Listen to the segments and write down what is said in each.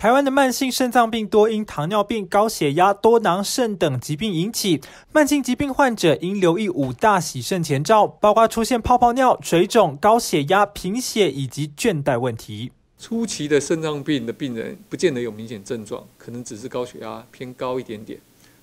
台湾的慢性肾脏病多因糖尿病、高血压、多囊肾等疾病引起。慢性疾病患者应留意五大洗肾前兆，包括出现泡泡尿、水肿、高血压、贫血以及倦怠问题。初期的肾脏病的病人不见得有明显症状，可能只是高血压偏高一点点，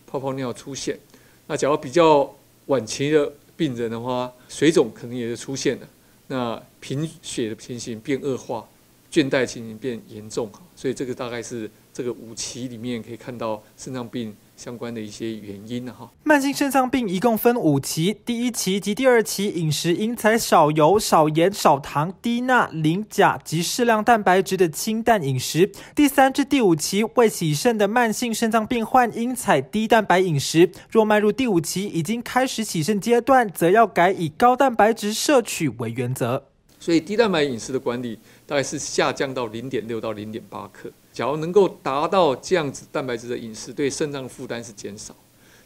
泡泡尿出现。那假如比较晚期的病人的话，水肿可能也是出现了，那贫血的情形变恶化。倦怠情形变严重，所以这个大概是这个五期里面可以看到肾脏病相关的一些原因呢哈。慢性肾脏病一共分五期，第一期及第二期饮食应采少油、少盐、少糖、低钠、磷钾及适量蛋白质的清淡饮食。第三至第五期未洗肾的慢性肾脏病患应采低蛋白饮食。若迈入第五期已经开始洗肾阶段，则要改以高蛋白质摄取为原则。所以低蛋白饮食的管理大概是下降到零点六到零点八克。假如能够达到这样子蛋白质的饮食，对肾脏负担是减少。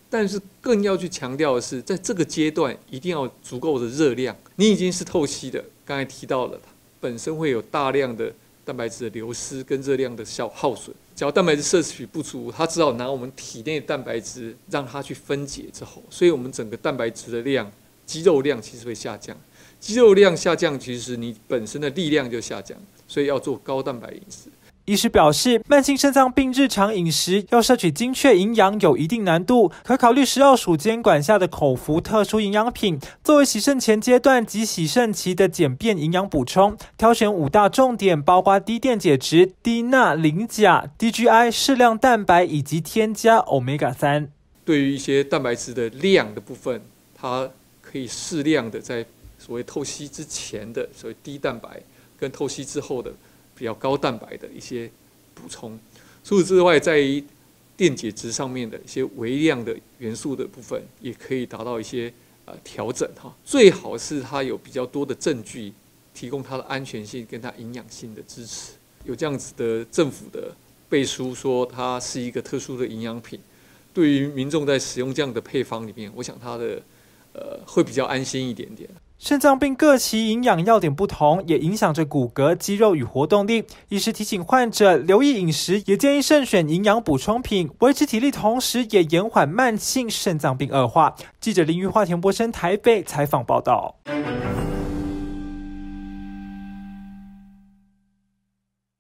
但是更要去强调的是，在这个阶段一定要足够的热量。你已经是透析的，刚才提到了，本身会有大量的蛋白质的流失跟热量的消耗损。假如蛋白质摄取不足，它只好拿我们体内蛋白质让它去分解之后，所以我们整个蛋白质的量、肌肉量其实会下降。肌肉量下降，其实你本身的力量就下降，所以要做高蛋白饮食。医师表示，慢性肾脏病日常饮食要摄取精确营养有一定难度，可考虑食药署监管下的口服特殊营养品，作为洗肾前阶段及洗肾期的简便营养补充。挑选五大重点，包括低电解质、低钠、磷钾、DGI、适量蛋白以及添加 Omega 三。对于一些蛋白质的量的部分，它可以适量的在。所谓透析之前的所谓低蛋白，跟透析之后的比较高蛋白的一些补充。除此之外，在于电解质上面的一些微量的元素的部分，也可以达到一些呃调整哈。最好是它有比较多的证据提供它的安全性跟它营养性的支持。有这样子的政府的背书说它是一个特殊的营养品，对于民众在使用这样的配方里面，我想它的呃会比较安心一点点。肾脏病各期营养要点不同，也影响着骨骼、肌肉与活动力。医师提醒患者留意饮食，也建议慎选营养补充品，维持体力，同时也延缓慢性肾脏病恶化。记者林玉华、田波生台北采访报道。